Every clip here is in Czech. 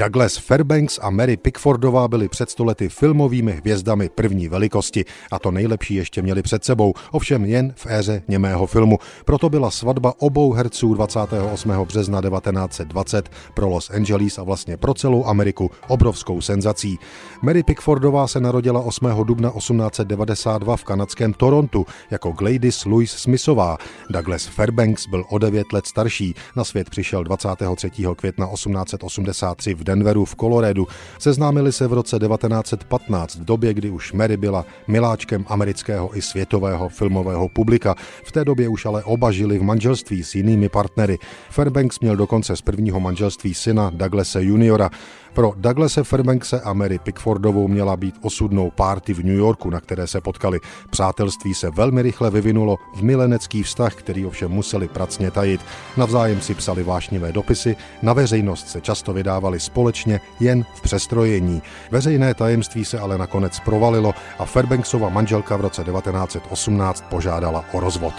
Douglas Fairbanks a Mary Pickfordová byli před stolety filmovými hvězdami první velikosti a to nejlepší ještě měli před sebou, ovšem jen v éře němého filmu. Proto byla svatba obou herců 28. března 1920 pro Los Angeles a vlastně pro celou Ameriku obrovskou senzací. Mary Pickfordová se narodila 8. dubna 1892 v kanadském Torontu jako Gladys Louise Smithová. Douglas Fairbanks byl o 9 let starší, na svět přišel 23. května 1883 v Denveru v Coloradu. Seznámili se v roce 1915, v době, kdy už Mary byla miláčkem amerického i světového filmového publika. V té době už ale oba žili v manželství s jinými partnery. Fairbanks měl dokonce z prvního manželství syna Douglase juniora. Pro Douglase Fairbankse a Mary Pickfordovou měla být osudnou párty v New Yorku, na které se potkali. Přátelství se velmi rychle vyvinulo v milenecký vztah, který ovšem museli pracně tajit. Navzájem si psali vášnivé dopisy, na veřejnost se často vydávali společně jen v přestrojení. Veřejné tajemství se ale nakonec provalilo a Fairbanksova manželka v roce 1918 požádala o rozvod.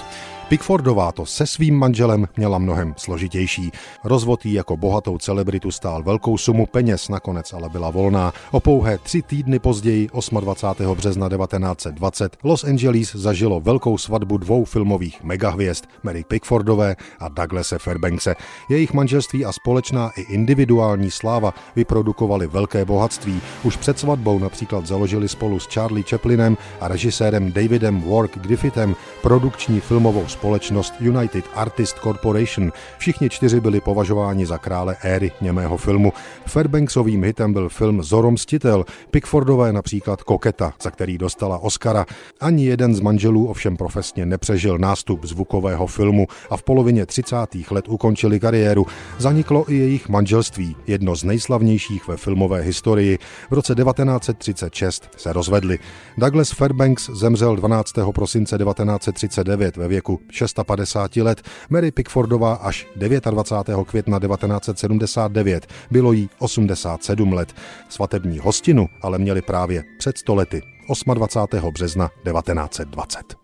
Pickfordová to se svým manželem měla mnohem složitější. Rozvod jí jako bohatou celebritu stál velkou sumu peněz, nakonec ale byla volná. O pouhé tři týdny později, 28. března 1920, Los Angeles zažilo velkou svatbu dvou filmových megahvězd, Mary Pickfordové a Douglase Fairbankse. Jejich manželství a společná i individuální sláva vyprodukovali velké bohatství. Už před svatbou například založili spolu s Charlie Chaplinem a režisérem Davidem Wark Griffithem produkční filmovou společnost United Artist Corporation. Všichni čtyři byli považováni za krále éry němého filmu. Fairbanksovým hitem byl film Zorom Stitel, Pickfordové například Koketa, za který dostala Oscara. Ani jeden z manželů ovšem profesně nepřežil nástup zvukového filmu a v polovině 30. let ukončili kariéru. Zaniklo i jejich manželství, jedno z nejslavnějších ve filmové historii. V roce 1936 se rozvedli. Douglas Fairbanks zemřel 12. prosince 1939 ve věku 56 let, Mary Pickfordová až 29. května 1979, bylo jí 87 let. Svatební hostinu ale měli právě před stolety 28. března 1920.